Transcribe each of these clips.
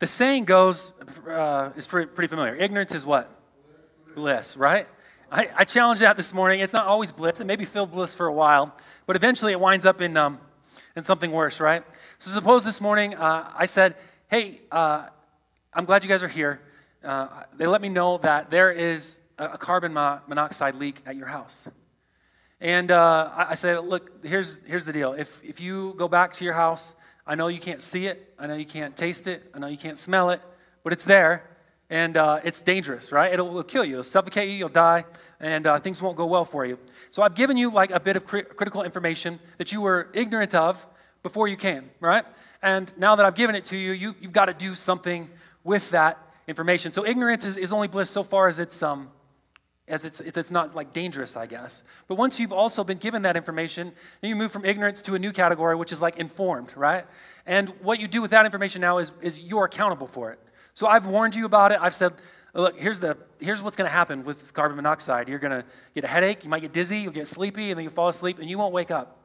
The saying goes, uh, is pretty familiar. Ignorance is what? Bliss, right? I, I challenged that this morning. It's not always bliss. It may be filled bliss for a while, but eventually it winds up in, um, in something worse, right? So suppose this morning uh, I said, hey, uh, I'm glad you guys are here. Uh, they let me know that there is a, carbon monoxide leak at your house. And uh, I, I said, look, here's, here's the deal. If, if you go back to your house, I know you can't see it, I know you can't taste it, I know you can't smell it, but it's there and uh, it's dangerous, right? It'll, it'll, kill you, it'll suffocate you, you'll die, and uh, things won't go well for you. So I've given you like a bit of cri- critical information that you were ignorant of before you came, right? And now that I've given it to you, you you've got to do something with that information. So ignorance is, is only bliss so far as it's um, as it's, it's not like dangerous, I guess. But once you've also been given that information, you move from ignorance to a new category, which is like informed, right? And what you do with that information now is, is you're accountable for it. So I've warned you about it. I've said, look, here's, the, here's what's going to happen with carbon monoxide. You're going to get a headache, you might get dizzy, you'll get sleepy, and then you fall asleep, and you won't wake up.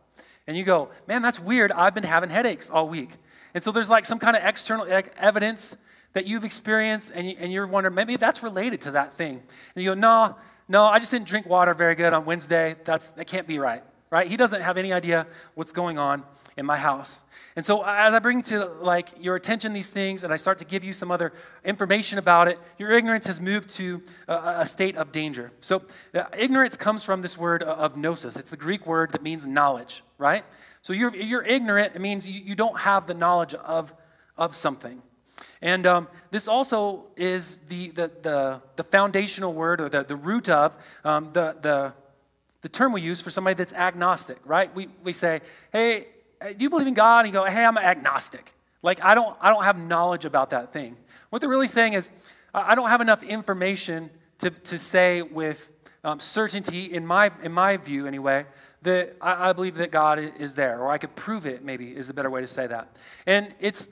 And you go, man, that's weird. I've been having headaches all week. And so there's like some kind of external like, evidence that you've experienced, and, you, and you're wondering, maybe that's related to that thing. And you go, no, no, I just didn't drink water very good on Wednesday. That's, that can't be right, right? He doesn't have any idea what's going on in my house. And so as I bring to like your attention these things and I start to give you some other information about it, your ignorance has moved to a, a state of danger. So uh, ignorance comes from this word of gnosis. It's the Greek word that means knowledge, right? So you're, you're ignorant, it means you, you don't have the knowledge of, of something. And um, this also is the, the, the, the, foundational word or the, the root of um, the, the, the term we use for somebody that's agnostic, right? We, we say, hey, do you believe in God? And you go, hey, I'm agnostic. Like, I don't, I don't have knowledge about that thing. What they're really saying is, I don't have enough information to, to say with um, certainty, in my, in my view anyway, that I, I believe that God is there, or I could prove it, maybe is a better way to say that. And it's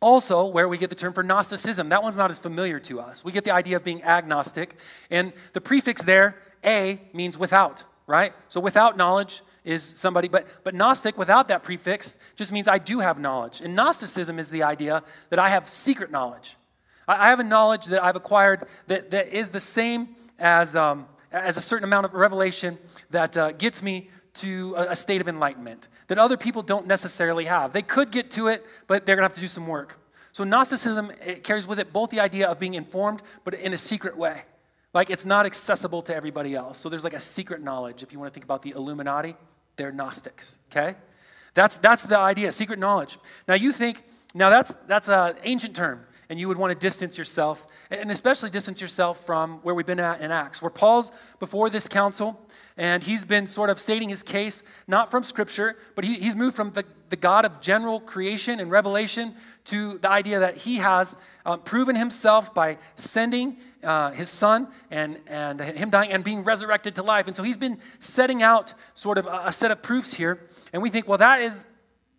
also, where we get the term for Gnosticism, that one's not as familiar to us. We get the idea of being agnostic, and the prefix there, a, means without, right? So without knowledge is somebody, but, but Gnostic without that prefix just means I do have knowledge. And Gnosticism is the idea that I have secret knowledge. I, I have a knowledge that I've acquired that, that is the same as, um, as a certain amount of revelation that uh, gets me to a, a state of enlightenment that other people don't necessarily have. They could get to it, but they're going to have to do some work. So Gnosticism carries with it both the idea of being informed, but in a secret way. Like it's not accessible to everybody else. So there's like a secret knowledge. If you want to think about the Illuminati, they're Gnostics, okay? That's, that's the idea, secret knowledge. Now you think, now that's, that's an ancient term and you would want to distance yourself, and especially distance yourself from where we've been at in Acts, where Paul's before this council, and he's been sort of stating his case, not from Scripture, but he, he's moved from the, the God of general creation and revelation to the idea that he has um, proven himself by sending uh, his son and, and him dying and being resurrected to life. And so he's been setting out sort of a, a set of proofs here, and we think, well, that is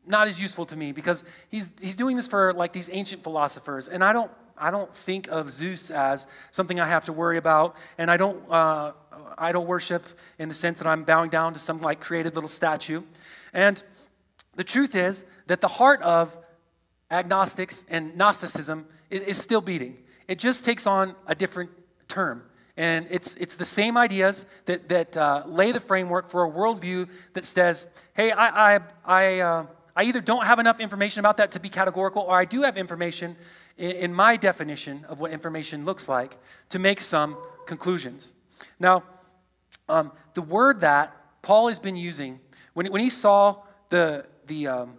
not as useful to me because he's, he's doing this for like these ancient philosophers. And I don't, I don't think of Zeus as something I have to worry about. And I don't uh, idol worship in the sense that I'm bowing down to some like created little statue. And the truth is that the heart of agnostics and Gnosticism is, is still beating. It just takes on a different term. And it's, it's the same ideas that, that uh, lay the framework for a worldview that says, hey, I, I, I, uh, I either don't have enough information about that to be categorical, or I do have information in, in my definition of what information looks like to make some conclusions. Now, um, the word that Paul has been using, when, when he saw the, the, um,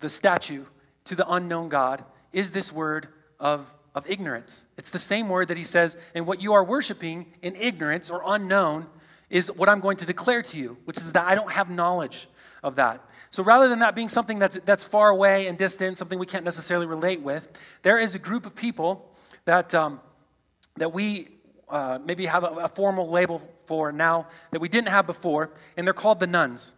the statue to the unknown God, is this word of, of ignorance. It's the same word that he says, and what you are worshiping in ignorance or unknown is what I'm going to declare to you, which is that I don't have knowledge of that. So rather than that being something that's, that's far away and distant, something we can't necessarily relate with, there is a group of people that, um, that we uh, maybe have a, a, formal label for now that we didn't have before, and they're called the nones.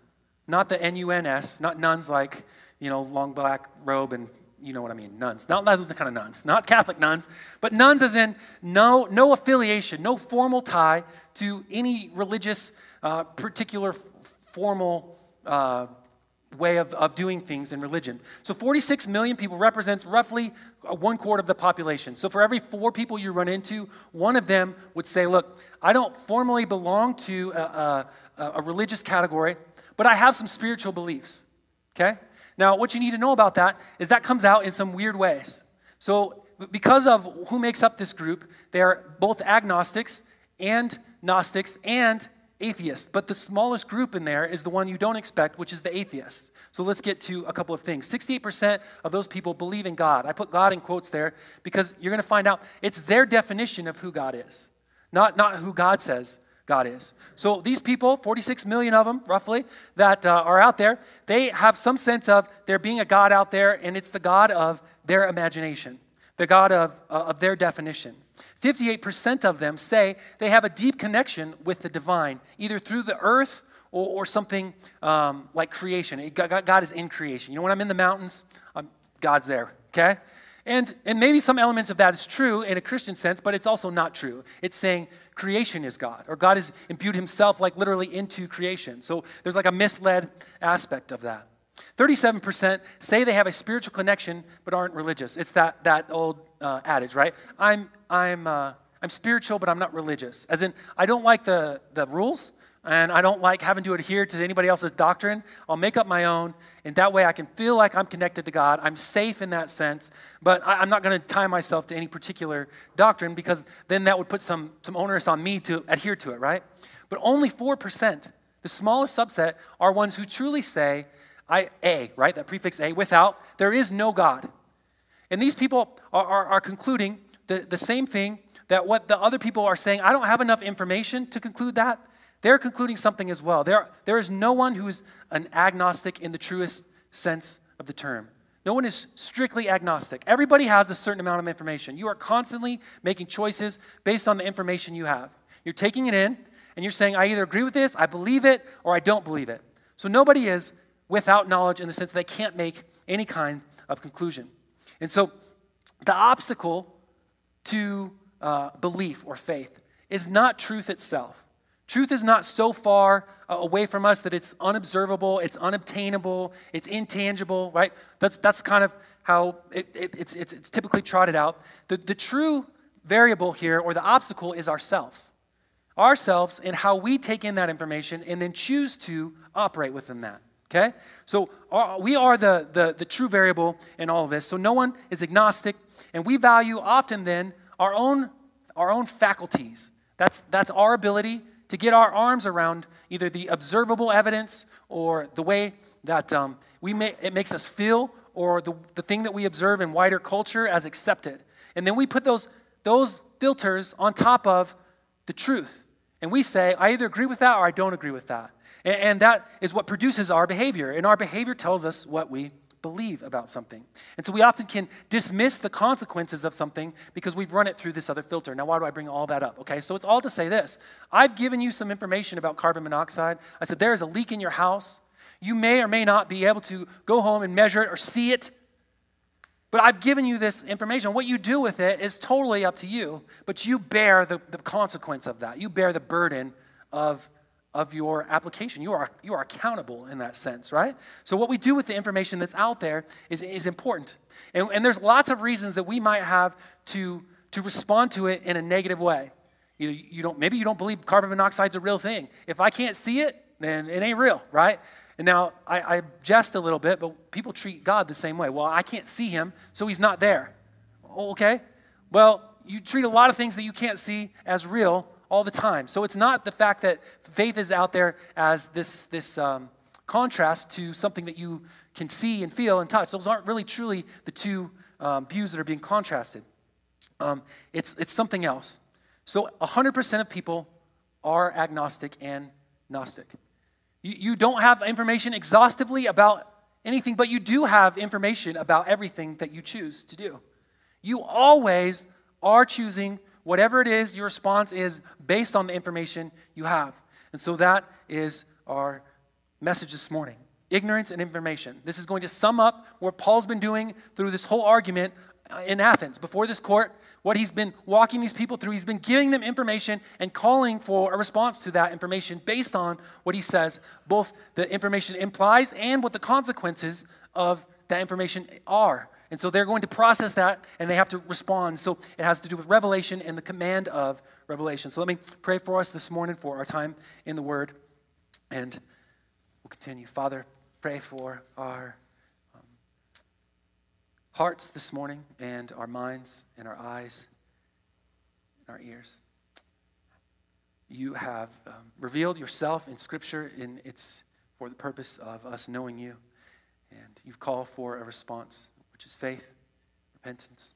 Not the N U N S, not nuns like, you know, long black robe and you know what I mean, nuns. Not those kind of nuns, not Catholic nuns, but nones as in no, no affiliation, no formal tie to any religious, uh, particular formal uh, way of, of doing things in religion. So 46 million people represents roughly uh, one quarter of the population. So for every four people you run into, one of them would say, Look, I don't formally belong to a, a, a religious category, but I have some spiritual beliefs. Okay? Now, what you need to know about that is that comes out in some weird ways. So, because of who makes up this group, they are both agnostics and Gnostics and atheists. But the smallest group in there is the one you don't expect, which is the atheists. So let's get to a couple of things. 68% of those people believe in God. I put God in quotes there because you're going to find out it's their definition of who God is, not, not who God says God is. So these people, 46 million of them roughly, that uh, are out there, they have some sense of there being a God out there, and it's the God of their imagination, the God of, uh, of their definition. 58% of them say they have a deep connection with the divine, either through the earth or, or something um, like creation. God is in creation. You know, when I'm in the mountains, I'm, God's there, okay? And, and maybe some elements of that is true in a Christian sense, but it's also not true. It's saying creation is God, or God has imbued himself like literally into creation. So there's like a misled aspect of that. 37% say they have a spiritual connection but aren't religious. It's that, that old uh, adage, right? I'm, I'm, uh, I'm spiritual, but I'm not religious. As in, I don't like the, the rules, and I don't like having to adhere to anybody else's doctrine. I'll make up my own, and that way I can feel like I'm connected to God. I'm safe in that sense, but I, am not going to tie myself to any particular doctrine because then that would put some, some onus on me to adhere to it, right? But only 4%, the smallest subset, are ones who truly say, I, a, right? That prefix a, without, there is no God. And these people are, are, are concluding the, the same thing that what the other people are saying, I don't have enough information to conclude that. They're concluding something as well. There, there is no one who is an agnostic in the truest sense of the term. No one is strictly agnostic. Everybody has a certain amount of information. You are constantly making choices based on the information you have. You're taking it in and you're saying, I either agree with this, I believe it, or I don't believe it. So nobody is without knowledge in the sense that they can't make any kind of conclusion. And so the obstacle to uh, belief or faith is not truth itself. Truth is not so far uh, away from us that it's unobservable, it's unobtainable, it's intangible, right? That's, that's kind of how it, it, it's, it's, it's typically trotted out. The, the true variable here, or the obstacle, is ourselves. Ourselves and how we take in that information and then choose to operate within that. Okay? So our, we are the, the, the true variable in all of this. So no one is agnostic, and we value often then our own, our own faculties. That's, that's our ability to get our arms around either the observable evidence or the way that um, we may, it makes us feel or the, the thing that we observe in wider culture as accepted. And then we put those, those filters on top of the truth. And we say, I either agree with that or I don't agree with that. And, and that is what produces our behavior. And our behavior tells us what we believe about something. And so we often can dismiss the consequences of something because we've run it through this other filter. Now, why do I bring all that up? Okay, so it's all to say this I've given you some information about carbon monoxide. I said, there is a leak in your house. You may or may not be able to go home and measure it or see it. But I've given you this information. What you do with it is totally up to you, but you bear the, the consequence of that. You bear the burden of of your application. You are, you are accountable in that sense, right? So, what we do with the information that's out there is, is important. And, and there's lots of reasons that we might have to, to respond to it in a negative way. You, you don't, maybe you don't believe carbon monoxide's a real thing. If I can't see it, then it ain't real, right? And now I, I jest a little bit, but people treat God the same way. Well, I can't see him, so he's not there. Okay? Well, you treat a lot of things that you can't see as real all the time. So it's not the fact that faith is out there as this, this um, contrast to something that you can see and feel and touch. Those aren't really truly the two um, views that are being contrasted. Um, it's, it's something else. So 100% of people are agnostic and Gnostic. You, you don't have information exhaustively about anything, but you do have information about everything that you choose to do. You always are choosing whatever it is, your response is based on the information you have. And so that is our message this morning ignorance and information. This is going to sum up what Paul's been doing through this whole argument uh, in Athens, before this court, what he's been walking these people through, he's been giving them information and calling for a response to that information based on what he says, both the information implies and what the consequences of that information are. And so they're going to process that and they have to respond. So it has to do with revelation and the command of revelation. So let me pray for us this morning for our time in the Word. And we'll continue. Father, pray for our um, hearts this morning and our minds and our eyes and our ears. You have um, revealed yourself in Scripture, and it's for the purpose of us knowing you. And you call for a response which is faith, repentance.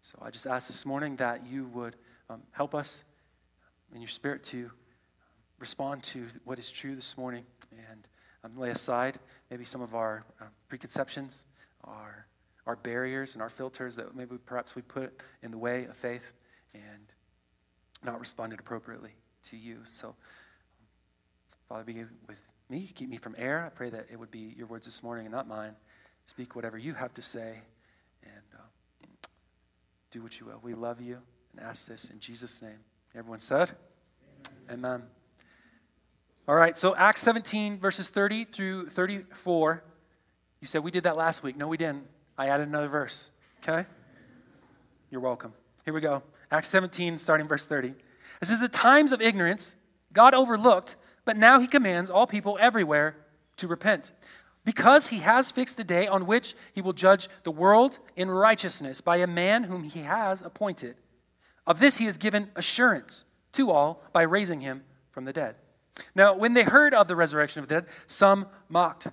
So I just ask this morning that you would um, help us in your spirit to respond to what is true this morning and um, lay aside maybe some of our uh, preconceptions, our, our barriers, and our filters that maybe perhaps we put in the way of faith and not responded appropriately to you. So, Father, be with me. Keep me from error. I pray that it would be your words this morning and not mine. Speak whatever you have to say and uh, do what you will. We love you and ask this in Jesus' name. Everyone said? Amen. Amen. All right, so Acts 17, verses 30 through 34. You said we did that last week. No, we didn't. I added another verse. Okay? You're welcome. Here we go. Acts 17, starting verse 30. This is the times of ignorance God overlooked, but now he commands all people everywhere to repent because he has fixed a day on which he will judge the world in righteousness by a man whom he has appointed. Of this he has given assurance to all by raising him from the dead. Now, when they heard of the resurrection of the dead, some mocked.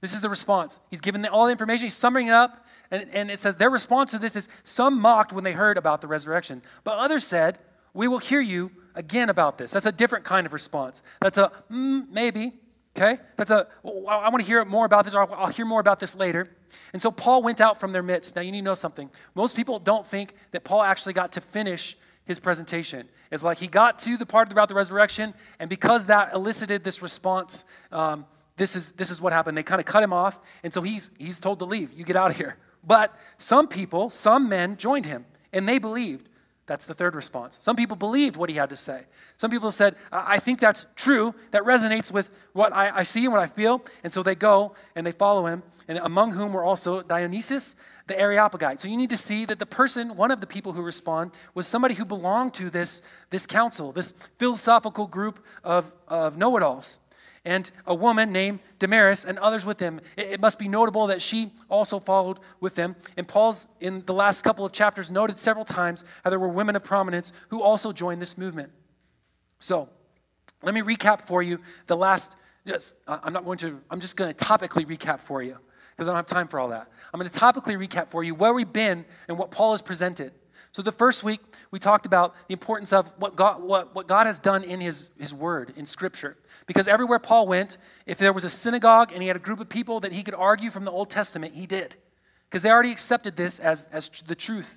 This is the response. He's given all the information, he's summing it up, and, and it says their response to this is some mocked when they heard about the resurrection, but others said, We will hear you again about this. That's a different kind of response. That's a mm, maybe, Okay? That's a, I want to hear more about this, or I'll hear more about this later. And so Paul went out from their midst. Now, you need to know something. Most people don't think that Paul actually got to finish his presentation. It's like he got to the part about the resurrection, and because that elicited this response, um, this, is, this is what happened. They kind of cut him off, and so he's, he's told to leave. You get out of here. But some people, some men joined him, and they believed. That's the third response. Some people believed what he had to say. Some people said, I think that's true. That resonates with what I, I, see and what I feel. And so they go and they follow him, and among whom were also Dionysus, the Areopagite. So you need to see that the person, one of the people who respond, was somebody who belonged to this, this council, this philosophical group of, of know it alls and a woman named Damaris and others with him. It, must be notable that she also followed with them. And Paul's, in the last couple of chapters, noted several times how there were women of prominence who also joined this movement. So, let me recap for you the last, yes, I'm not going to, I'm just going to topically recap for you because I don't have time for all that. I'm going to topically recap for you where we've been and what Paul has presented. So, the first week, we talked about the importance of what God, what, what God has done in his, his Word, in Scripture. Because everywhere Paul went, if there was a synagogue and he had a group of people that he could argue from the Old Testament, he did. Because they already accepted this as, as the truth.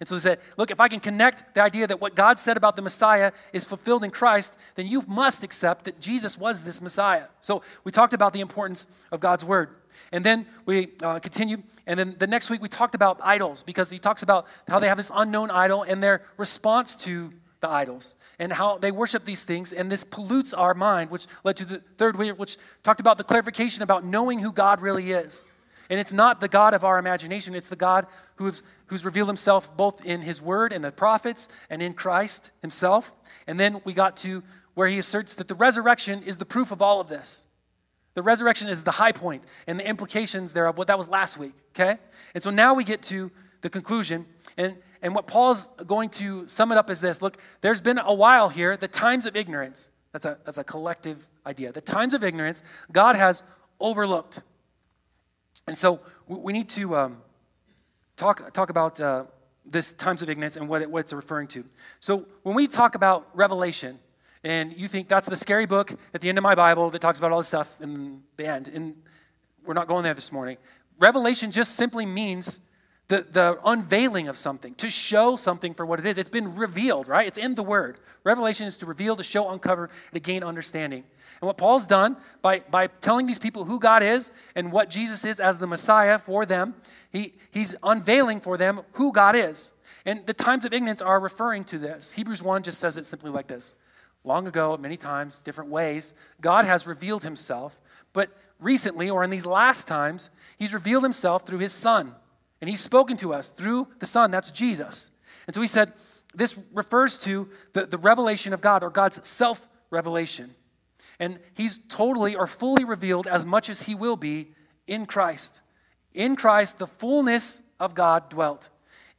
And so they said, look, if I can connect the idea that what God said about the Messiah is fulfilled in Christ, then you must accept that Jesus was this Messiah. So we talked about the importance of God's Word. And then we uh, continue. And then the next week we talked about idols because he talks about how they have this unknown idol and their response to the idols and how they worship these things. And this pollutes our mind, which led to the third week, which talked about the clarification about knowing who God really is. And it's not the God of our imagination, it's the God who's, who's revealed himself both in his word and the prophets and in Christ himself. And then we got to where he asserts that the resurrection is the proof of all of this. The resurrection is the high point and the implications thereof. What that was last week, okay? And so now we get to the conclusion. And, and what Paul's going to sum it up is this look, there's been a while here, the times of ignorance. That's a, that's a collective idea. The times of ignorance, God has overlooked. And so we, need to um, talk, talk about uh, this times of ignorance and what, it, what it's referring to. So when we talk about revelation, and you think that's the scary book at the end of my Bible that talks about all this stuff in the end. And we're not going there this morning. Revelation just simply means the, the, unveiling of something, to show something for what it is. It's been revealed, right? It's in the Word. Revelation is to reveal, to show, uncover, to gain understanding. And what Paul's done by, by telling these people who God is and what Jesus is as the Messiah for them, he, he's unveiling for them who God is. And the times of ignorance are referring to this. Hebrews 1 just says it simply like this Long ago, many times, different ways, God has revealed himself, but recently, or in these last times, he's revealed himself through his Son. And he's spoken to us through the Son, that's Jesus. And so he said, this refers to the, the revelation of God or God's self revelation. And he's totally or fully revealed as much as he will be in Christ. In Christ, the fullness of God dwelt.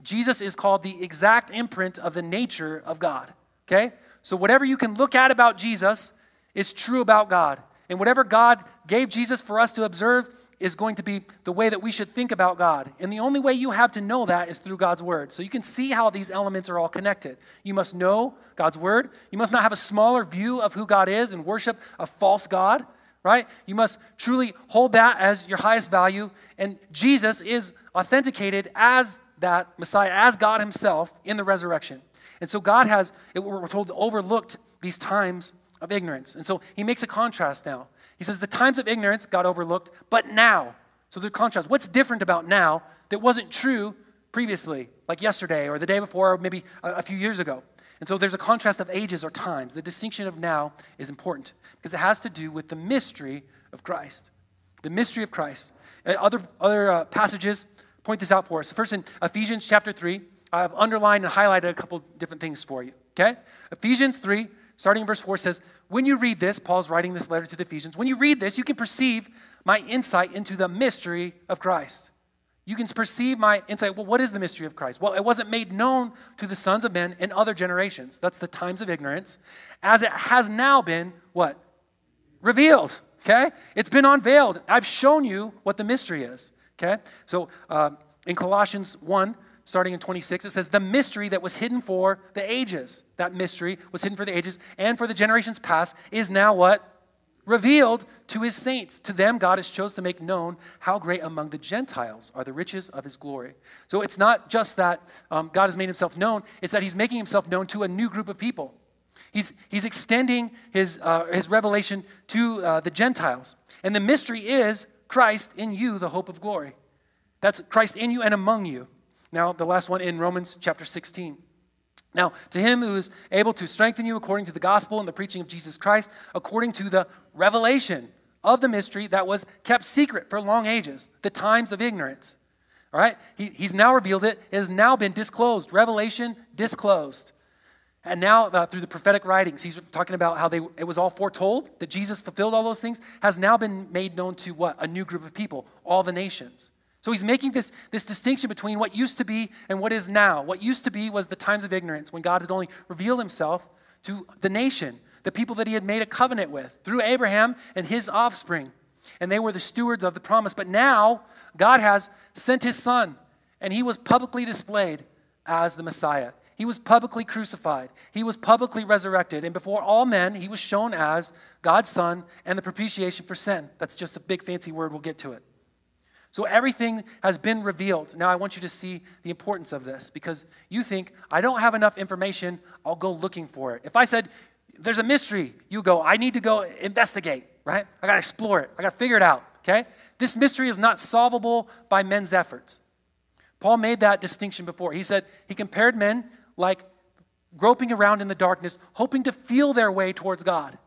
Jesus is called the exact imprint of the nature of God. Okay? So whatever you can look at about Jesus is true about God. And whatever God gave Jesus for us to observe is going to be the way that we should think about God. And the only way you have to know that is through God's Word. So you can see how these elements are all connected. You must know God's Word. You must not have a smaller view of who God is and worship a false God, right? You must truly hold that as your highest value. And Jesus is authenticated as that Messiah, as God Himself in the resurrection. And so God has, we're told, overlooked these times of ignorance. And so He makes a contrast now. He says, The times of ignorance got overlooked, but now. So the contrast. What's different about now that wasn't true previously, like yesterday or the day before or maybe a, a few years ago? And so there's a contrast of ages or times. The distinction of now is important because it has to do with the mystery of Christ. The mystery of Christ. Uh, other, other uh, passages point this out for us. First, in Ephesians chapter 3, I've underlined and highlighted a couple different things for you. Okay? Ephesians 3, starting in verse 4, says, When you read this, Paul's writing this letter to the Ephesians, when you read this, you can perceive my insight into the mystery of Christ. You can perceive my insight. Well, what is the mystery of Christ? Well, it wasn't made known to the sons of men in other generations. That's the times of ignorance. As it has now been, what? Revealed. Okay? It's been unveiled. I've shown you what the mystery is. Okay? So uh, in Colossians 1, starting in 26, it says, The mystery that was hidden for the ages, that mystery was hidden for the ages and for the generations past, is now what? Revealed to his saints. To them, God has chosen to make known how great among the Gentiles are the riches of his glory. So it's not just that um, God has made himself known, it's that he's making himself known to a new group of people. He's, he's extending his, uh, his revelation to uh, the Gentiles. And the mystery is Christ in you, the hope of glory. That's Christ in you and among you. Now, the last one in Romans chapter 16. Now, to him who is able to strengthen you according to the gospel and the preaching of Jesus Christ, according to the revelation of the mystery that was kept secret for long ages, the times of ignorance. All right? He, he's now revealed it. It has now been disclosed. Revelation disclosed. And now, uh, through the prophetic writings, he's talking about how they, it was all foretold that Jesus fulfilled all those things, has now been made known to what? A new group of people, all the nations. So he's making this, this distinction between what used to be and what is now. What used to be was the times of ignorance when God had only revealed himself to the nation, the people that he had made a covenant with through Abraham and his offspring. And they were the stewards of the promise. But now, God has sent his son, and he was publicly displayed as the Messiah. He was publicly crucified. He was publicly resurrected. And before all men, he was shown as God's Son and the propitiation for sin. That's just a big fancy word. We'll get to it. So everything has been revealed. Now I want you to see the importance of this because you think, I don't have enough information, I'll go looking for it. If I said, there's a mystery, you go, I need to go investigate, right? I gotta explore it, I gotta figure it out, okay? This mystery is not solvable by men's efforts. Paul made that distinction before. He said, he compared men like groping around in the darkness, hoping to feel their way towards God.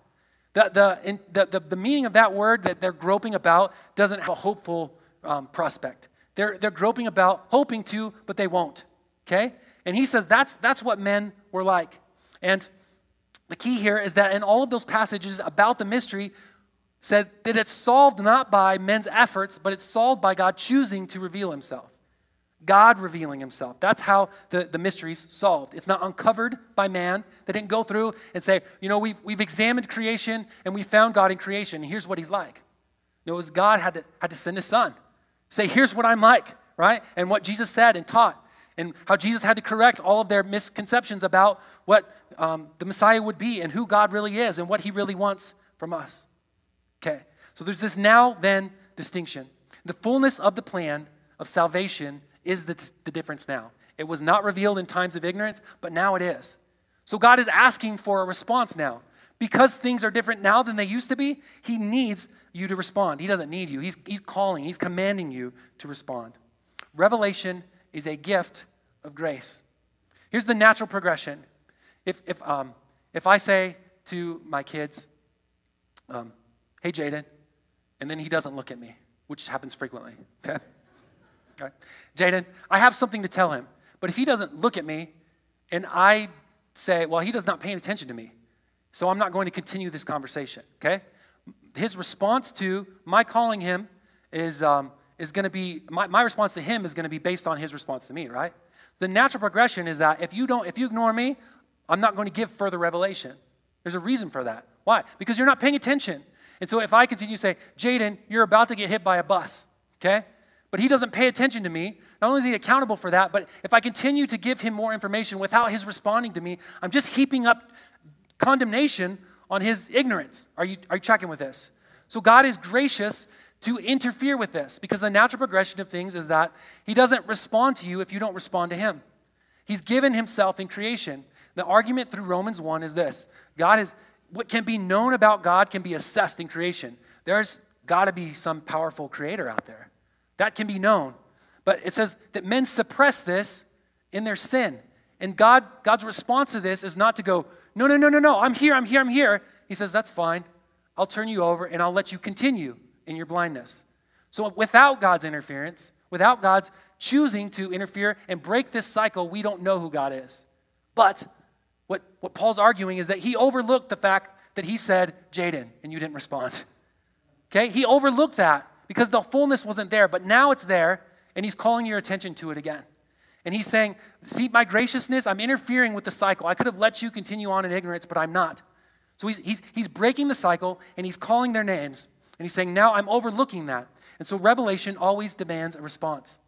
The, the, in, the, the, the, meaning of that word that they're groping about doesn't have a hopeful um, prospect. They're, they're groping about, hoping to, but they won't. Okay? And he says that's, that's what men were like. And the key here is that in all of those passages about the mystery, said that it's solved not by men's efforts, but it's solved by God choosing to reveal himself. God revealing himself. That's how the, the mystery's solved. It's not uncovered by man. They didn't go through and say, you know, we've, we've examined creation and we found God in creation. Here's what he's like. No, it was God had to, had to send his son. Say, here's what I'm like, right? And what Jesus said and taught. And how Jesus had to correct all of their misconceptions about what um, the Messiah would be and who God really is and what he really wants from us. Okay, so there's this now then distinction. The fullness of the plan of salvation is the, the difference now. It was not revealed in times of ignorance, but now it is. So God is asking for a response now. Because things are different now than they used to be, He needs you to respond. He doesn't need you, He's, he's calling, He's commanding you to respond. Revelation is a gift of grace. Here's the natural progression. If, if, um, if I say to my kids, um, hey, Jaden, and then he doesn't look at me, which happens frequently, okay? okay? Jaden, I have something to tell him, but if he doesn't look at me and I say, well, he does not pay attention to me, so I'm not going to continue this conversation, okay? His response to my calling him is, um, is going to be, my, my response to him is going to be based on his response to me, right? The natural progression is that if you don't, if you ignore me, I'm not going to give further revelation. There's a reason for that. Why? Because you're not paying attention. And so if I continue to say, Jaden, you're about to get hit by a bus, okay? But he doesn't pay attention to me. Not only is he accountable for that, but if I continue to give him more information without his responding to me, I'm just heaping up condemnation on his ignorance. Are you, are you tracking with this? So God is gracious to interfere with this because the natural progression of things is that he doesn't respond to you if you don't respond to him. He's given himself in creation. The argument through Romans 1 is this God is what can be known about God can be assessed in creation. There's got to be some powerful creator out there. That can be known. But it says that men suppress this in their sin. And God, God's response to this is not to go, no, no, no, no, no, I'm here, I'm here, I'm here. He says, that's fine. I'll turn you over and I'll let you continue in your blindness. So without God's interference, without God's choosing to interfere and break this cycle, we don't know who God is. But what, what Paul's arguing is that he overlooked the fact that he said, Jaden, and you didn't respond. Okay? He overlooked that because the fullness wasn't there, but now it's there, and he's calling your attention to it again. And he's saying, See, my graciousness, I'm interfering with the cycle. I could have let you continue on in ignorance, but I'm not. So he's, he's, he's breaking the cycle and he's calling their names. And he's saying, Now I'm overlooking that. And so revelation always demands a response.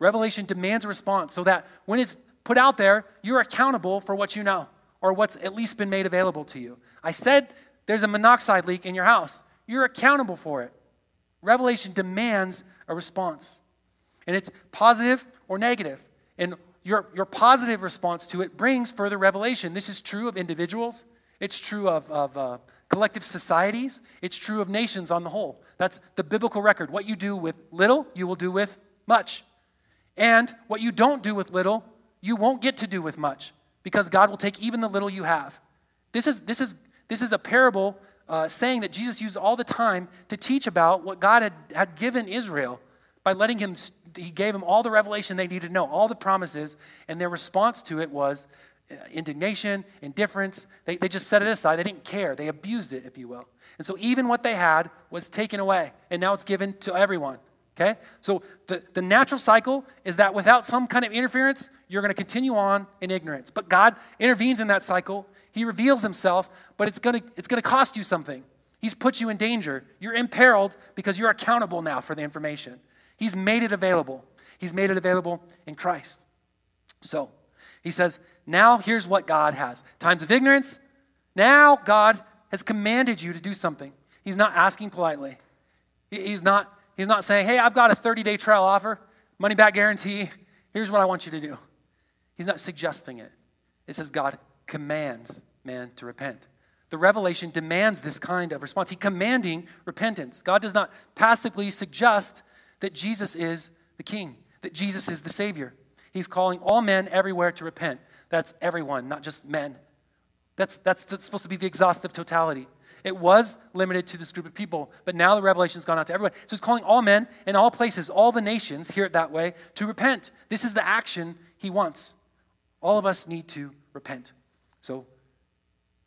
Revelation demands a response so that when it's put out there, you're accountable for what you know or what's at least been made available to you. I said there's a monoxide leak in your house. You're accountable for it. Revelation demands a response. And it's positive or negative. And your, your positive response to it brings further revelation. This is true of individuals, it's true of, of uh, collective societies, it's true of nations on the whole. That's the biblical record. What you do with little, you will do with much. And what you don't do with little, you won't get to do with much because God will take even the little you have. This is, this is, this is a parable uh, saying that Jesus used all the time to teach about what God had, had given Israel by letting him, he gave them all the revelation they needed to know, all the promises, and their response to it was uh, indignation, indifference. They, they just set it aside. They didn't care. They abused it, if you will. And so even what they had was taken away, and now it's given to everyone. Okay? So the, the natural cycle is that without some kind of interference, you're going to continue on in ignorance. But God intervenes in that cycle. He reveals himself, but it's going to, it's going to cost you something. He's put you in danger. You're imperiled because you're accountable now for the information. He's made it available. He's made it available in Christ. So he says, now here's what God has times of ignorance. Now God has commanded you to do something. He's not asking politely. He's not He's not saying, hey, I've got a 30 day trial offer, money back guarantee. Here's what I want you to do. He's not suggesting it. It says God commands man to repent. The revelation demands this kind of response. He commanding repentance. God does not passively suggest that Jesus is the king, that Jesus is the savior. He's calling all men everywhere to repent. That's everyone, not just men. That's, that's, that's supposed to be the exhaustive totality. It was limited to this group of people, but now the revelation's gone out to everyone. So he's calling all men in all places, all the nations, hear it that way, to repent. This is the action he wants. All of us need to repent. So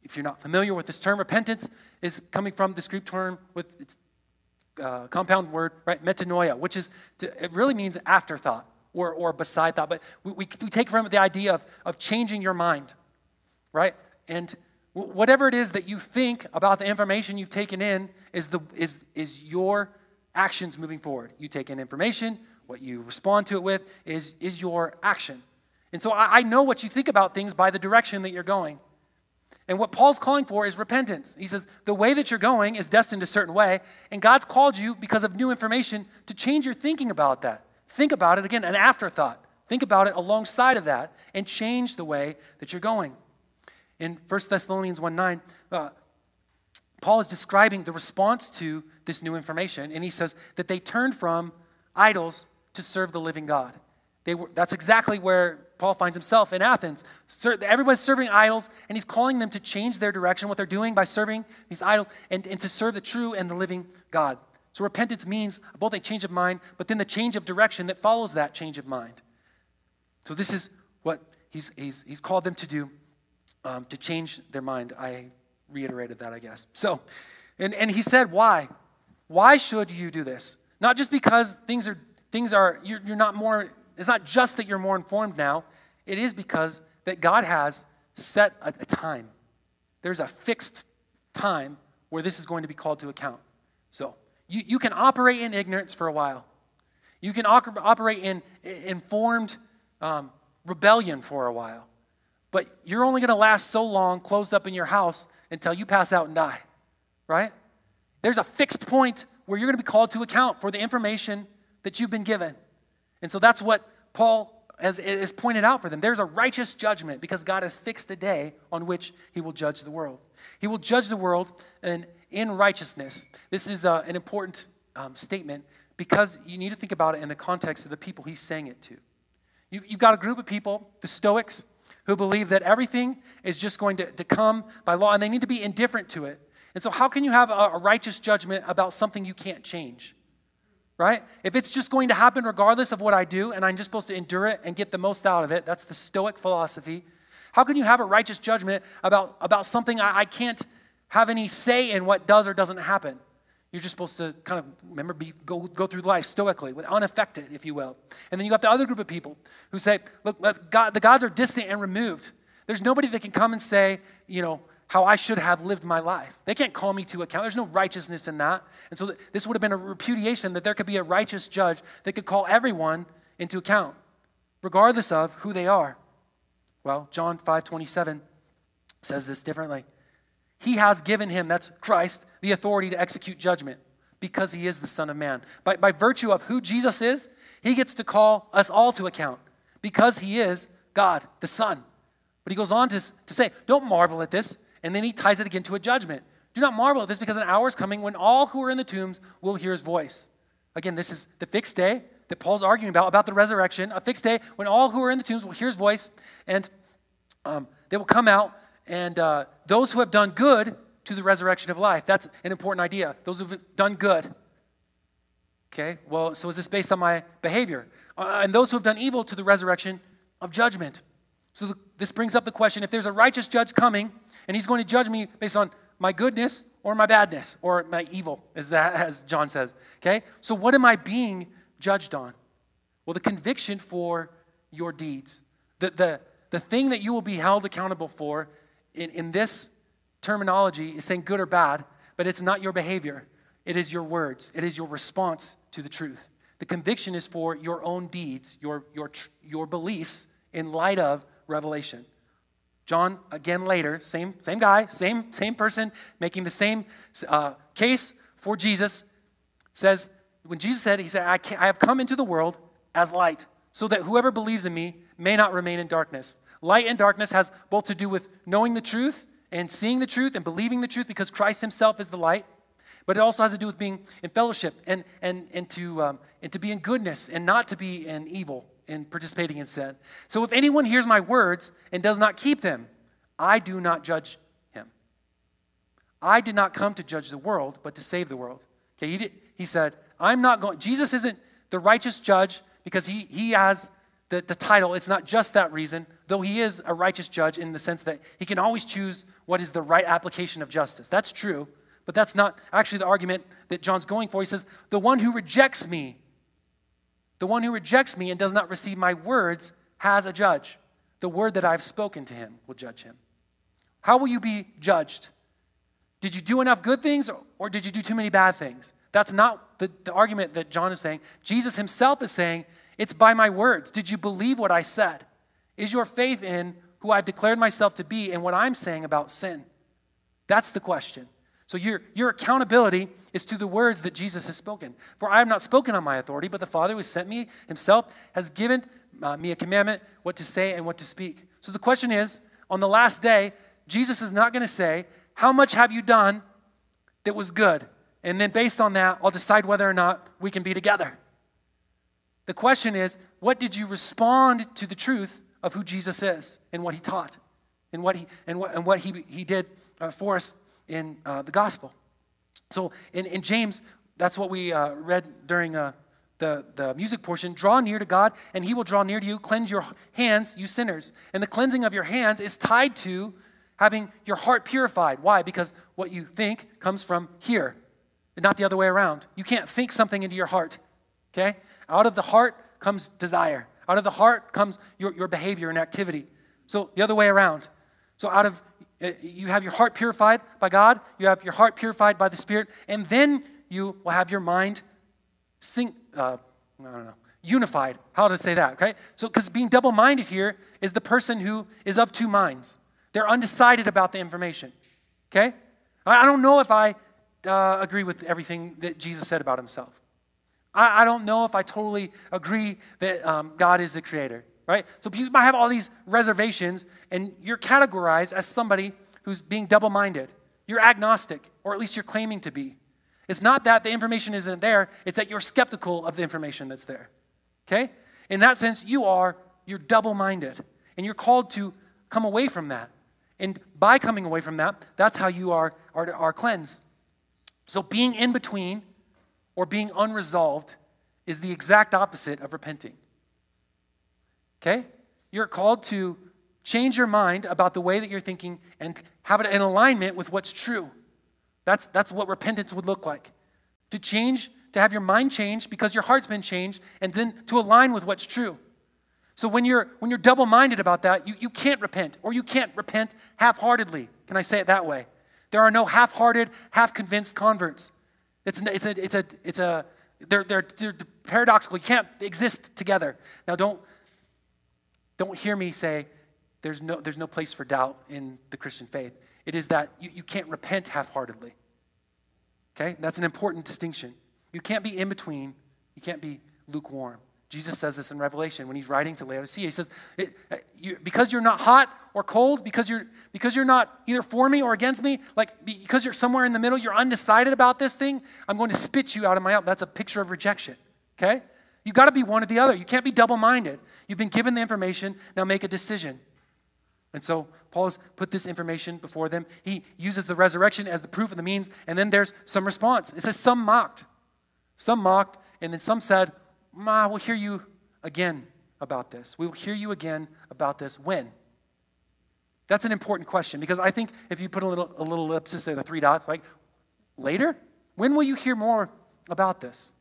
if you're not familiar with this term, repentance is coming from this Greek term with uh, compound word, right? Metanoia, which is, to, it really means afterthought or, or beside thought. But we, we, we take from it the idea of, of changing your mind, right? And Whatever it is that you think about the information you've taken in is, the, is, is your actions moving forward. You take in information, what you respond to it with is, is your action. And so I, I know what you think about things by the direction that you're going. And what Paul's calling for is repentance. He says, the way that you're going is destined a certain way, and God's called you because of new information to change your thinking about that. think about it again, an afterthought. Think about it alongside of that and change the way that you're going. In 1 Thessalonians 1 9, uh, Paul is describing the response to this new information, and he says that they turned from idols to serve the living God. They were, that's exactly where Paul finds himself in Athens. Everybody's serving idols, and he's calling them to change their direction, what they're doing by serving these idols, and, and to serve the true and the living God. So repentance means both a change of mind, but then the change of direction that follows that change of mind. So this is what he's, he's, he's called them to do, um, to change their mind. I reiterated that, I guess. So, and, and he said, why? Why should you do this? Not just because things are, things are you're, you're not more, it's not just that you're more informed now. It is because that God has set a, a time. There's a fixed time where this is going to be called to account. So, you, you can operate in ignorance for a while. You can operate in informed um, rebellion for a while. But you're only going to last so long closed up in your house until you pass out and die, right? There's a fixed point where you're going to be called to account for the information that you've been given. And so that's what Paul has, pointed out for them. There's a righteous judgment because God has fixed a day on which he will judge the world. He will judge the world in, in righteousness. This is uh, an important um, statement because you need to think about it in the context of the people he's saying it to. You've, you've got a group of people, the Stoics, who believe that everything is just going to, to come by law and they need to be indifferent to it. And so, how can you have a, a righteous judgment about something you can't change? Right? If it's just going to happen regardless of what I do and I'm just supposed to endure it and get the most out of it, that's the Stoic philosophy. How can you have a righteous judgment about, about something I, I can't have any say in what does or doesn't happen? You're just supposed to kind of, remember, be, go, go through life stoically, unaffected, if you will. And then you got the other group of people who say, look, God, the gods are distant and removed. There's nobody that can come and say, you know, how I should have lived my life. They can't call me to account. There's no righteousness in that. And so this would have been a repudiation that there could be a righteous judge that could call everyone into account, regardless of who they are. Well, John 5 27 says this differently. He has given him, that's Christ, the authority to execute judgment because he is the Son of Man. By, by virtue of who Jesus is, he gets to call us all to account because he is God, the Son. But he goes on to, to say, Don't marvel at this. And then he ties it again to a judgment. Do not marvel at this because an hour is coming when all who are in the tombs will hear his voice. Again, this is the fixed day that Paul's arguing about, about the resurrection, a fixed day when all who are in the tombs will hear his voice and um, they will come out and uh, those who have done good to the resurrection of life. That's an important idea. Those who have done good. Okay, well, so is this based on my behavior? Uh, and those who have done evil to the resurrection of judgment. So the, this brings up the question if there's a righteous judge coming and he's going to judge me based on my goodness or my badness or my evil, as, that, as John says. Okay, so what am I being judged on? Well, the conviction for your deeds. The, the, the thing that you will be held accountable for in, in this terminology is saying good or bad, but it's not your behavior. It is your words, it is your response to the truth. The conviction is for your own deeds, your, your, your beliefs in light of revelation. John, again later, same, same guy, same, same person, making the same uh, case for Jesus, says, when Jesus said, He said, I, I have come into the world as light, so that whoever believes in me may not remain in darkness. Light and darkness has both to do with knowing the truth and seeing the truth and believing the truth because Christ himself is the light. But it also has to do with being in fellowship and, and, and, to, um, and to be in goodness and not to be in evil and participating in sin. So if anyone hears my words and does not keep them, I do not judge him. I did not come to judge the world, but to save the world. Okay, he, did, he said, I'm not going, Jesus isn't the righteous judge because he, he has the, the title, it's not just that reason, though he is a righteous judge in the sense that he can always choose what is the right application of justice. That's true, but that's not actually the argument that John's going for. He says, The one who rejects me, the one who rejects me and does not receive my words has a judge. The word that I've spoken to him will judge him. How will you be judged? Did you do enough good things or, or did you do too many bad things? That's not the, the argument that John is saying. Jesus himself is saying, it's by my words. Did you believe what I said? Is your faith in who I've declared myself to be and what I'm saying about sin? That's the question. So your, your accountability is to the words that Jesus has spoken. For I have not spoken on my authority, but the Father who sent me himself has given uh, me a commandment what to say and what to speak. So the question is on the last day, Jesus is not going to say, How much have you done that was good? And then based on that, I'll decide whether or not we can be together. The question is, what did you respond to the truth of who Jesus is and what he taught and what he, and what, and what he, he did uh, for us in uh, the gospel? So in, in James, that's what we uh, read during uh, the, the music portion. Draw near to God, and he will draw near to you. Cleanse your hands, you sinners. And the cleansing of your hands is tied to having your heart purified. Why? Because what you think comes from here, and not the other way around. You can't think something into your heart, okay? Out of the heart comes desire. Out of the heart comes your, your behavior and activity. So the other way around. So out of you have your heart purified by God, you have your heart purified by the Spirit, and then you will have your mind sync, uh, I don't know, unified. How to say that, okay? So, because being double minded here is the person who is of two minds. They're undecided about the information, okay? I don't know if I uh, agree with everything that Jesus said about himself. I, I don't know if I totally agree that um, God is the creator, right? So you might have all these reservations, and you're categorized as somebody who's being double minded. You're agnostic, or at least you're claiming to be. It's not that the information isn't there, it's that you're skeptical of the information that's there. Okay? In that sense, you are, you're double minded. And you're called to come away from that. And by coming away from that, that's how you are, are, are cleansed. So being in between or being unresolved is the exact opposite of repenting. Okay? You're called to change your mind about the way that you're thinking and have it in alignment with what's true. That's, that's what repentance would look like. To change, to have your mind changed because your heart's been changed, and then to align with what's true. So when you're when you're double-minded about that, you, you can't repent, or you can't repent half-heartedly. Can I say it that way? There are no half-hearted, half-convinced converts. It's, it's a, it's a, it's a, they're, they're, they're paradoxical. You can't exist together. Now, don't, don't hear me say there's no, there's no place for doubt in the Christian faith. It is that you, you can't repent half heartedly. Okay? That's an important distinction. You can't be in between, you can't be lukewarm. Jesus says this in Revelation when he's writing to Laodicea. He says, uh, you, because you're not hot or cold, because you're, because you're not either for me or against me, like because you're somewhere in the middle, you're undecided about this thing, I'm going to spit you out of my mouth. That's a picture of rejection. Okay? You've got to be one or the other. You can't be double minded. You've been given the information, now make a decision. And so Paul has put this information before them. He uses the resurrection as the proof and the means, and then there's some response. It says some mocked. Some mocked, and then some said, Ma, we'll hear you again about this. We will hear you again about this. When? That's an important question because I think if you put a little, a little ellipsis there, the three dots, like later? When will you hear more about this?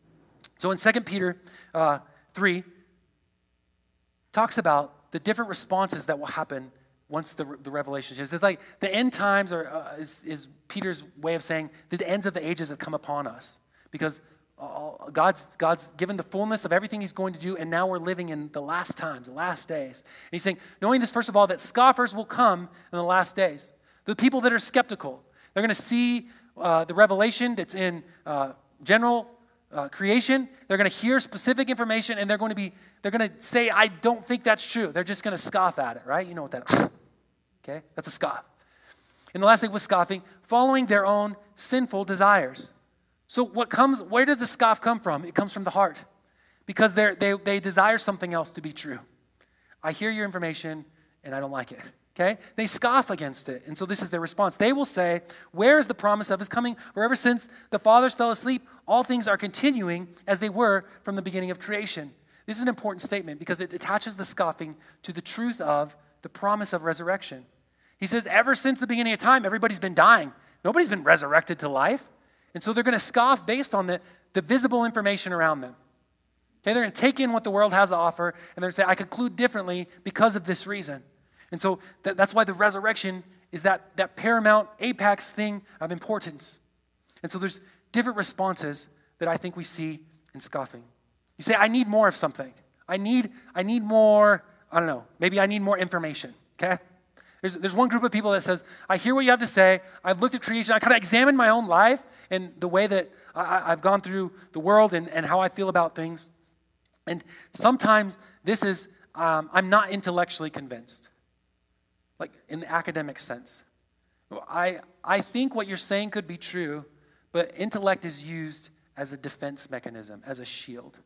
So in 2 Peter uh, 3, talks about the different responses that will happen once the, the revelation is. It's like the end times are, uh, is, is Peter's way of saying that the ends of the ages have come upon us because God's, God's given the fullness of everything He's going to do, and now we're living in the last times, the last days. And He's saying, knowing this, first of all, that scoffers will come in the last days. The people that are skeptical, they're going to see uh, the revelation that's in uh, general uh, creation. They're going to hear specific information, and they're going to be, they're going to say, I don't think that's true. They're just going to scoff at it, right? You know what that Okay? That's a scoff. And the last thing was scoffing, following their own sinful desires. So what comes, where does the scoff come from? It comes from the heart. Because they they, they desire something else to be true. I hear your information and I don't like it. Okay? They scoff against it. And so this is their response. They will say, Where is the promise of his coming? For ever since the fathers fell asleep, all things are continuing as they were from the beginning of creation. This is an important statement because it attaches the scoffing to the truth of the promise of resurrection. He says, ever since the beginning of time, everybody's been dying. Nobody's been resurrected to life. And so they're going to scoff based on the, the visible information around them. Okay, they're going to take in what the world has to offer, and they're going to say, I conclude differently because of this reason. And so that, that's why the resurrection is that, that paramount apex thing of importance. And so there's different responses that I think we see in scoffing. You say, I need more of something. I need, I need more I don't know, maybe I need more information, okay? There's, there's one group of people that says, I hear what you have to say. I've looked at creation. I kind of examined my own life and the way that I, have gone through the world and, and how I feel about things. And sometimes this is, um, I'm not intellectually convinced, like in the academic sense. I, I think what you're saying could be true, but intellect is used as a defense mechanism, as a shield.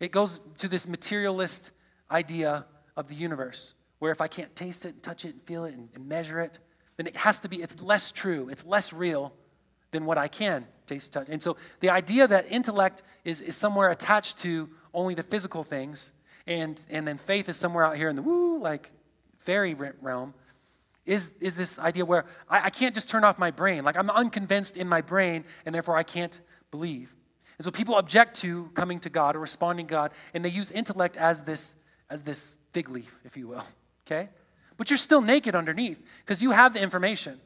It goes to this materialist idea of the universe, where if I can't taste it and touch it and feel it and, and measure it, then it has to be, it's less true, it's less real than what I can taste, touch. And so the idea that intellect is, is somewhere attached to only the physical things, and, and then faith is somewhere out here in the woo, like fairy realm, is, is this idea where I, I can't just turn off my brain. Like I'm unconvinced in my brain, and therefore I can't believe. And so people object to coming to God or responding to God, and they use intellect as this, as this fig leaf, if you will. Okay? But you're still naked underneath because you have the information.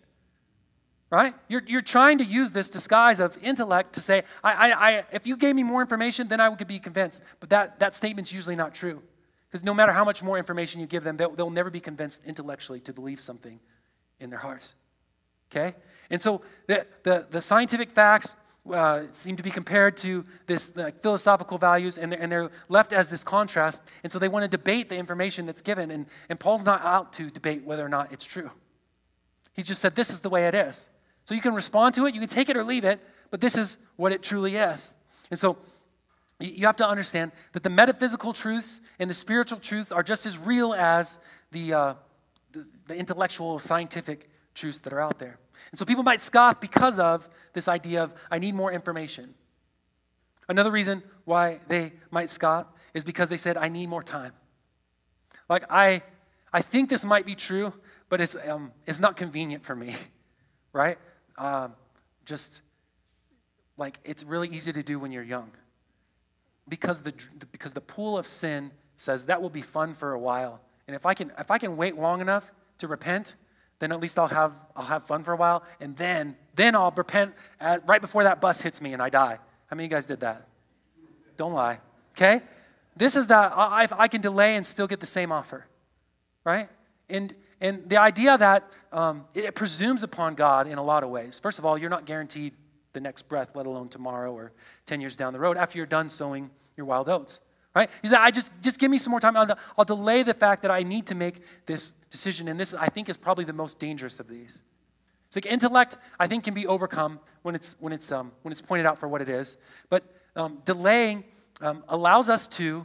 Right? You're, you're trying to use this disguise of intellect to say, I, I, I, if you gave me more information, then I would be convinced. But that, that statement's usually not true. Because no matter how much more information you give them, they'll, they'll never be convinced intellectually to believe something in their hearts. Okay? And so the, the, the scientific facts uh, seem to be compared to this philosophical values, and they're, and they're left as this contrast. And so they want to debate the information that's given. And, and Paul's not out to debate whether or not it's true. He just said, This is the way it is. So you can respond to it, you can take it or leave it, but this is what it truly is. And so you have to understand that the metaphysical truths and the spiritual truths are just as real as the, uh, the, the, intellectual, scientific truths that are out there. And so people might scoff because of this idea of, I need more information. Another reason why they might scoff is because they said, I need more time. Like, I, I think this might be true, but it's, um, it's not convenient for me, right? um, just like it's really easy to do when you're young. Because the, because the pool of sin says that will be fun for a while. And if I can, if I can wait long enough to repent, then at least I'll have, I'll have fun for a while. And then, then I'll repent at, right before that bus hits me and I die. How many of you guys did that? Don't lie. Okay? This is that I, I can delay and still get the same offer. Right? And and the idea that um, it presumes upon God in a lot of ways. First of all, you're not guaranteed the next breath, let alone tomorrow or 10 years down the road after you're done sowing your wild oats. Right? He said, I just, just give me some more time. I'll, I'll delay the fact that I need to make this decision. And this, I think, is probably the most dangerous of these. It's like intellect, I think, can be overcome when it's, when it's, um, when it's pointed out for what it is. But um, delaying um, allows us to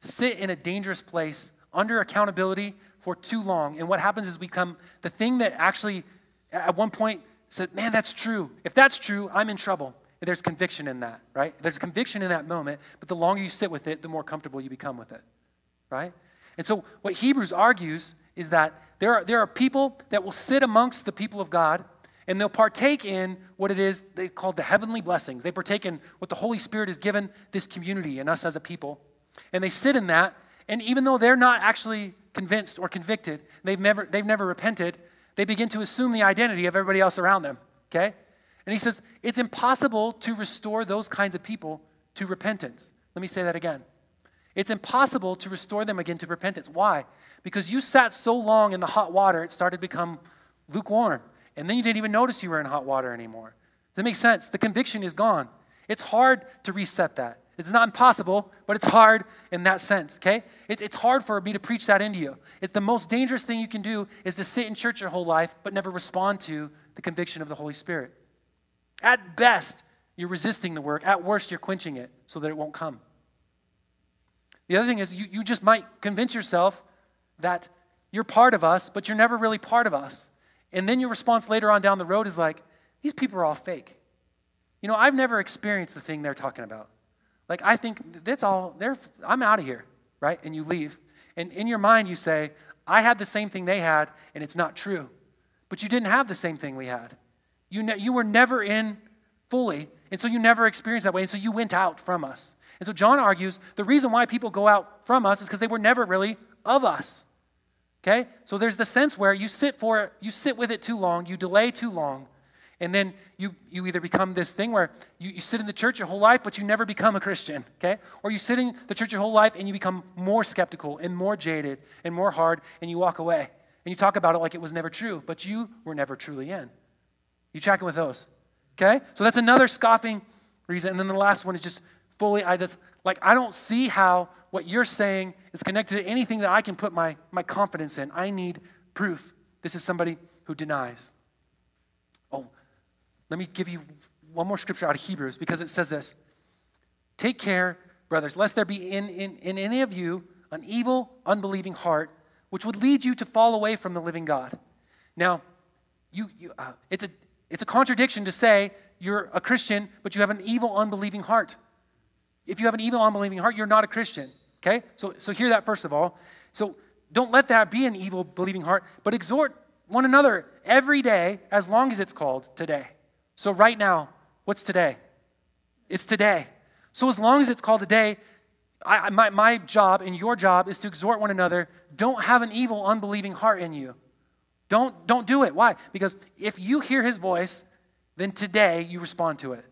sit in a dangerous place under accountability for too long. And what happens is we become the thing that actually, at one point, said, Man, that's true. If that's true, I'm in trouble. And there's conviction in that, right? There's conviction in that moment, but the longer you sit with it, the more comfortable you become with it, right? And so, what Hebrews argues is that there are, there are people that will sit amongst the people of God and they'll partake in what it is they call the heavenly blessings. They partake in what the Holy Spirit has given this community and us as a people. And they sit in that, and even though they're not actually convinced or convicted, they've never, they've never repented, they begin to assume the identity of everybody else around them, okay? And he says, it's impossible to restore those kinds of people to repentance. Let me say that again. It's impossible to restore them again to repentance. Why? Because you sat so long in the hot water, it started to become lukewarm. And then you didn't even notice you were in hot water anymore. Does that make sense? The conviction is gone. It's hard to reset that. It's not impossible, but it's hard in that sense, okay? It, it's hard for me to preach that into you. It's the most dangerous thing you can do is to sit in church your whole life but never respond to the conviction of the Holy Spirit. At best, you're resisting the work. At worst, you're quenching it so that it won't come. The other thing is, you, you just might convince yourself that you're part of us, but you're never really part of us. And then your response later on down the road is like, these people are all fake. You know, I've never experienced the thing they're talking about. Like, I think that's all, I'm out of here, right? And you leave. And in your mind, you say, I had the same thing they had, and it's not true. But you didn't have the same thing we had. You, ne- you were never in fully, and so you never experienced that way, and so you went out from us. And so John argues the reason why people go out from us is because they were never really of us. Okay? So there's the sense where you sit for it, you sit with it too long, you delay too long, and then you, you either become this thing where you, you sit in the church your whole life, but you never become a Christian, okay? Or you sit in the church your whole life and you become more skeptical and more jaded and more hard and you walk away. and you talk about it like it was never true, but you were never truly in. You tracking with those? Okay? So that's another scoffing reason. And then the last one is just fully, I just, like, I don't see how what you're saying is connected to anything that I can put my, my confidence in. I need proof. This is somebody who denies. Oh, let me give you one more scripture out of Hebrews because it says this Take care, brothers, lest there be in, in, in any of you an evil, unbelieving heart, which would lead you to fall away from the living God. Now, you, you, uh, it's, a, it's a contradiction to say you're a Christian, but you have an evil, unbelieving heart. If you have an evil, unbelieving heart, you're not a Christian. Okay? So, so hear that first of all. So don't let that be an evil, believing heart, but exhort one another every day as long as it's called today. So right now, what's today? It's today. So as long as it's called today, I, my, my job and your job is to exhort one another. Don't have an evil, unbelieving heart in you. Don't, don't do it. Why? Because if you hear his voice, then today you respond to it.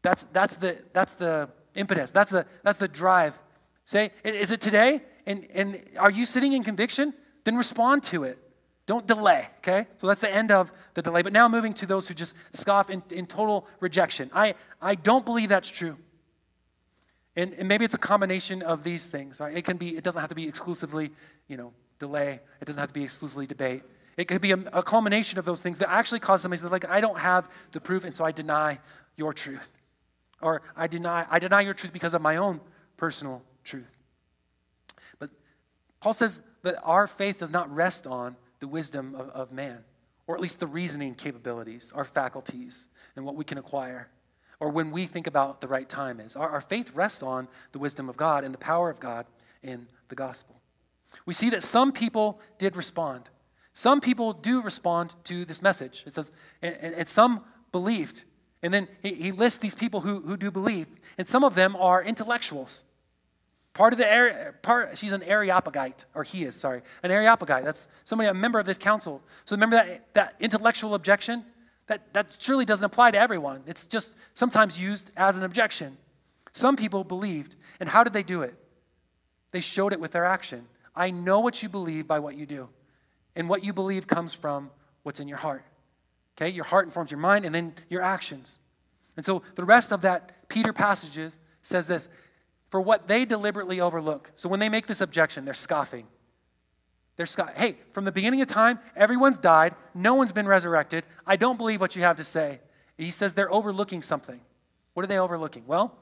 That's, that's, the, that's the impetus. That's the, that's the drive. Say, is it today? And, and are you sitting in conviction? Then respond to it. Don't delay, okay? So that's the end of the delay. But now moving to those who just scoff in, in total rejection. I, I don't believe that's true. And, and maybe it's a combination of these things, right? It can be, it doesn't have to be exclusively, you know, delay. It doesn't have to be exclusively debate. It could be a, a culmination of those things that actually cause somebody to like, I don't have the proof, and so I deny your truth. Or I deny, I deny your truth because of my own personal truth. But Paul says that our faith does not rest on the wisdom of, of man, or at least the reasoning capabilities, our faculties, and what we can acquire, or when we think about the right time is. Our, our faith rests on the wisdom of God and the power of God in the gospel. We see that some people did respond. Some people do respond to this message. It says, and, and some believed. And then he, he lists these people who, who do believe. And some of them are intellectuals. Part of the part, she's an Areopagite, or he is, sorry, an Areopagite. That's somebody, a member of this council. So remember that, that intellectual objection? That, that surely doesn't apply to everyone. It's just sometimes used as an objection. Some people believed. And how did they do it? They showed it with their action. I know what you believe by what you do. And what you believe comes from what's in your heart. Okay? Your heart informs your mind and then your actions. And so the rest of that Peter passages says this for what they deliberately overlook. So when they make this objection, they're scoffing. They're scoffing. Hey, from the beginning of time, everyone's died, no one's been resurrected. I don't believe what you have to say. He says they're overlooking something. What are they overlooking? Well,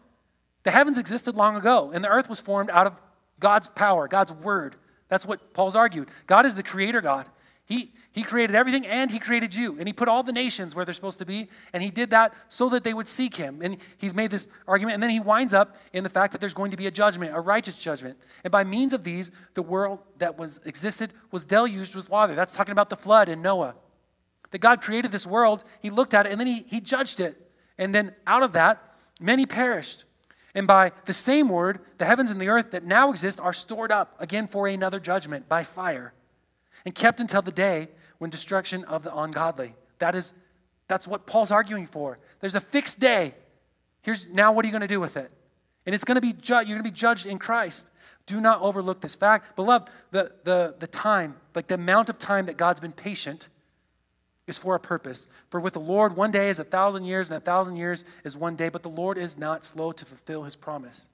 the heavens existed long ago, and the earth was formed out of God's power, God's word. That's what Paul's argued. God is the creator God. He, he created everything and He created you. And He put all the nations where they're supposed to be. And He did that so that they would seek Him. And He's made this argument. And then He winds up in the fact that there's going to be a judgment, a righteous judgment. And by means of these, the world that was existed was deluged with water. That's talking about the flood and Noah. That God created this world, He looked at it, and then He, he judged it. And then out of that, many perished. And by the same word, the heavens and the earth that now exist are stored up again for another judgment by fire and kept until the day when destruction of the ungodly. That is, that's what Paul's arguing for. There's a fixed day. Here's now what are you going to do with it? And it's going to be ju- you're going to be judged in Christ. Do not overlook this fact. Beloved, the, the, the time, like the amount of time that God's been patient is for a purpose. For with the Lord, one day is a thousand years, and a thousand years is one day, but the Lord is not slow to fulfill his promise.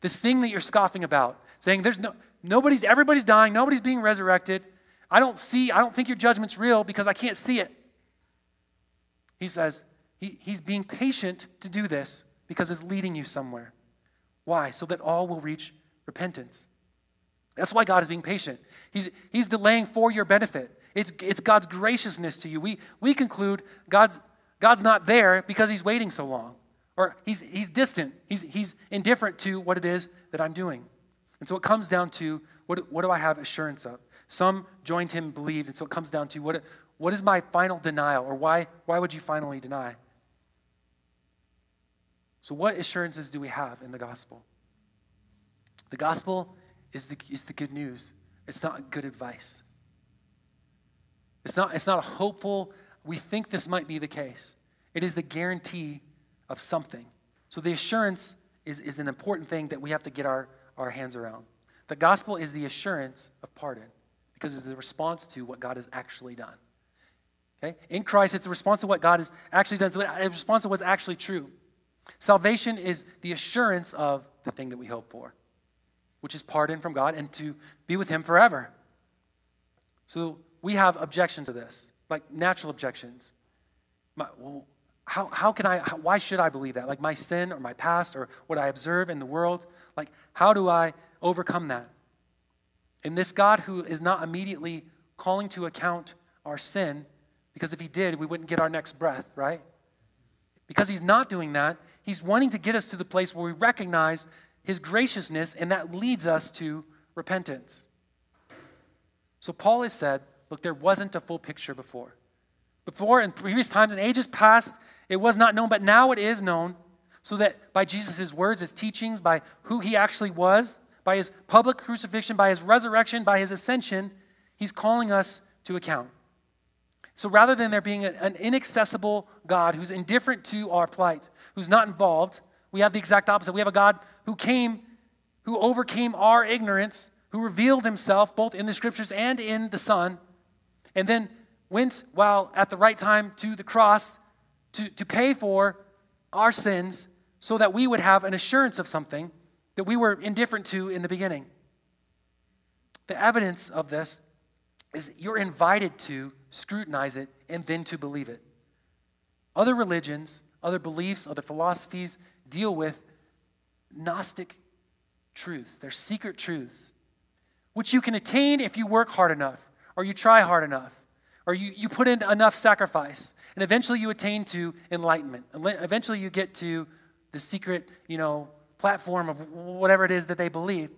This thing that you're scoffing about, saying there's no nobody's everybody's dying, nobody's being resurrected. I don't see, I don't think your judgment's real because I can't see it. He says, he, He's being patient to do this because it's leading you somewhere. Why? So that all will reach repentance. That's why God is being patient. He's, he's delaying for your benefit. It's, it's God's graciousness to you. We, we conclude God's, God's not there because he's waiting so long, or he's, he's distant. He's, he's indifferent to what it is that I'm doing. And so it comes down to what, what do I have assurance of? Some joined him, believed. And so it comes down to what, what is my final denial, or why, why would you finally deny? So, what assurances do we have in the gospel? The gospel is the, is the good news, it's not good advice. It's not, it's not a hopeful, we think this might be the case. It is the guarantee of something. So, the assurance is, is an important thing that we have to get our, our hands around. The gospel is the assurance of pardon because it's the response to what God has actually done. Okay? In Christ, it's a response to what God has actually done. Uh, it's a response to what's actually true. Salvation is the assurance of the thing that we hope for, which is pardon from God and to be with Him forever. So we have objections to this, like natural objections. My, well, how, how can I, how, why should I believe that? Like my sin or my past or what I observe in the world? Like, how do I overcome that? And this God who is not immediately calling to account our sin, because if he did, we wouldn't get our next breath, right? Because he's not doing that, he's wanting to get us to the place where we recognize his graciousness, and that leads us to repentance. So Paul has said, look, there wasn't a full picture before. Before, in previous times and ages past, it was not known, but now it is known, so that by Jesus' words, his teachings, by who he actually was, by his public crucifixion, by his resurrection, by his ascension, he's calling us to account. So rather than there being an inaccessible God who's indifferent to our plight, who's not involved, we have the exact opposite. We have a God who came, who overcame our ignorance, who revealed himself both in the scriptures and in the Son, and then went while at the right time to the cross to, to pay for our sins so that we would have an assurance of something that we were indifferent to in the beginning. The evidence of this is you're invited to scrutinize it and then to believe it. Other religions, other beliefs, other philosophies deal with Gnostic truths. They're secret truths, which you can attain if you work hard enough or you try hard enough or you, you put in enough sacrifice. And eventually you attain to enlightenment. Eventually you get to the secret, you know, platform of whatever it is that they believe.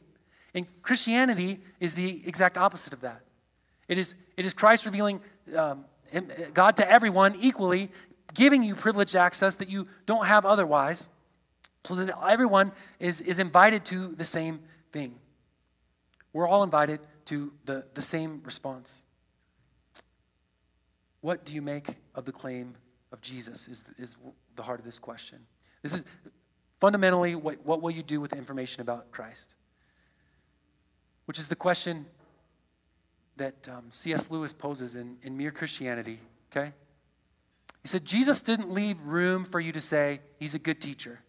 And Christianity is the exact opposite of that. It is, it is Christ revealing um, God to everyone equally, giving you privileged access that you don't have otherwise, so that everyone is, is invited to the same thing. We're all invited to the, the same response. What do you make of the claim of Jesus? Is, is the heart of this question. This is Fundamentally, what, what will you do with the information about Christ? Which is the question that um, C.S. Lewis poses in, in Mere Christianity, okay? He said, Jesus didn't leave room for you to say, he's a good teacher.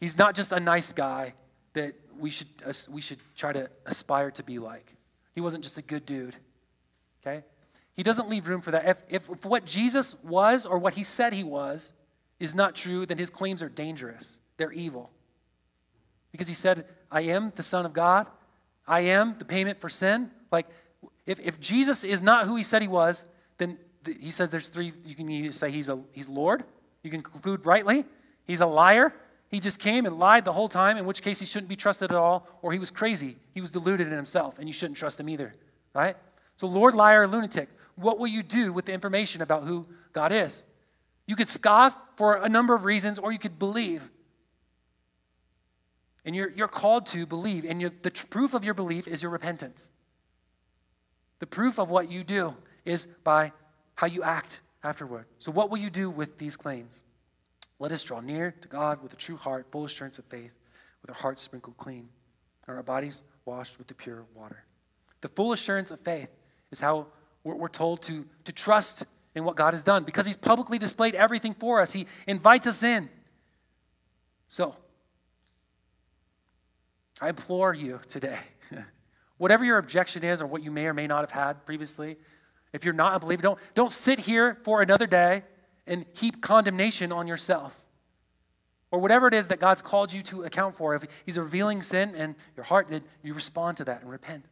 He's not just a nice guy that we should, uh, we should try to aspire to be like. He wasn't just a good dude, okay? He doesn't leave room for that. If, if, if what Jesus was or what he said he was is not true, then his claims are dangerous. They're evil. Because he said, I am the Son of God, I am the payment for sin. Like, if, if Jesus is not who he said he was, then th- he says there's three, you can say he's, a, he's Lord, you can conclude rightly, he's a liar, he just came and lied the whole time, in which case he shouldn't be trusted at all, or he was crazy, he was deluded in himself, and you shouldn't trust him either, right? So, Lord, liar, lunatic, what will you do with the information about who God is? You could scoff for a number of reasons, or you could believe. And you're, you're called to believe, and the proof of your belief is your repentance. The proof of what you do is by how you act afterward. So, what will you do with these claims? Let us draw near to God with a true heart, full assurance of faith, with our hearts sprinkled clean, and our bodies washed with the pure water. The full assurance of faith is how we're, we're told to, to trust in what God has done because He's publicly displayed everything for us. He invites us in. So, I implore you today, whatever your objection is or what you may or may not have had previously, if you're not a believer, don't, don't sit here for another day and heap condemnation on yourself. Or whatever it is that God's called you to account for. If He's revealing sin in your heart, then you respond to that and repent.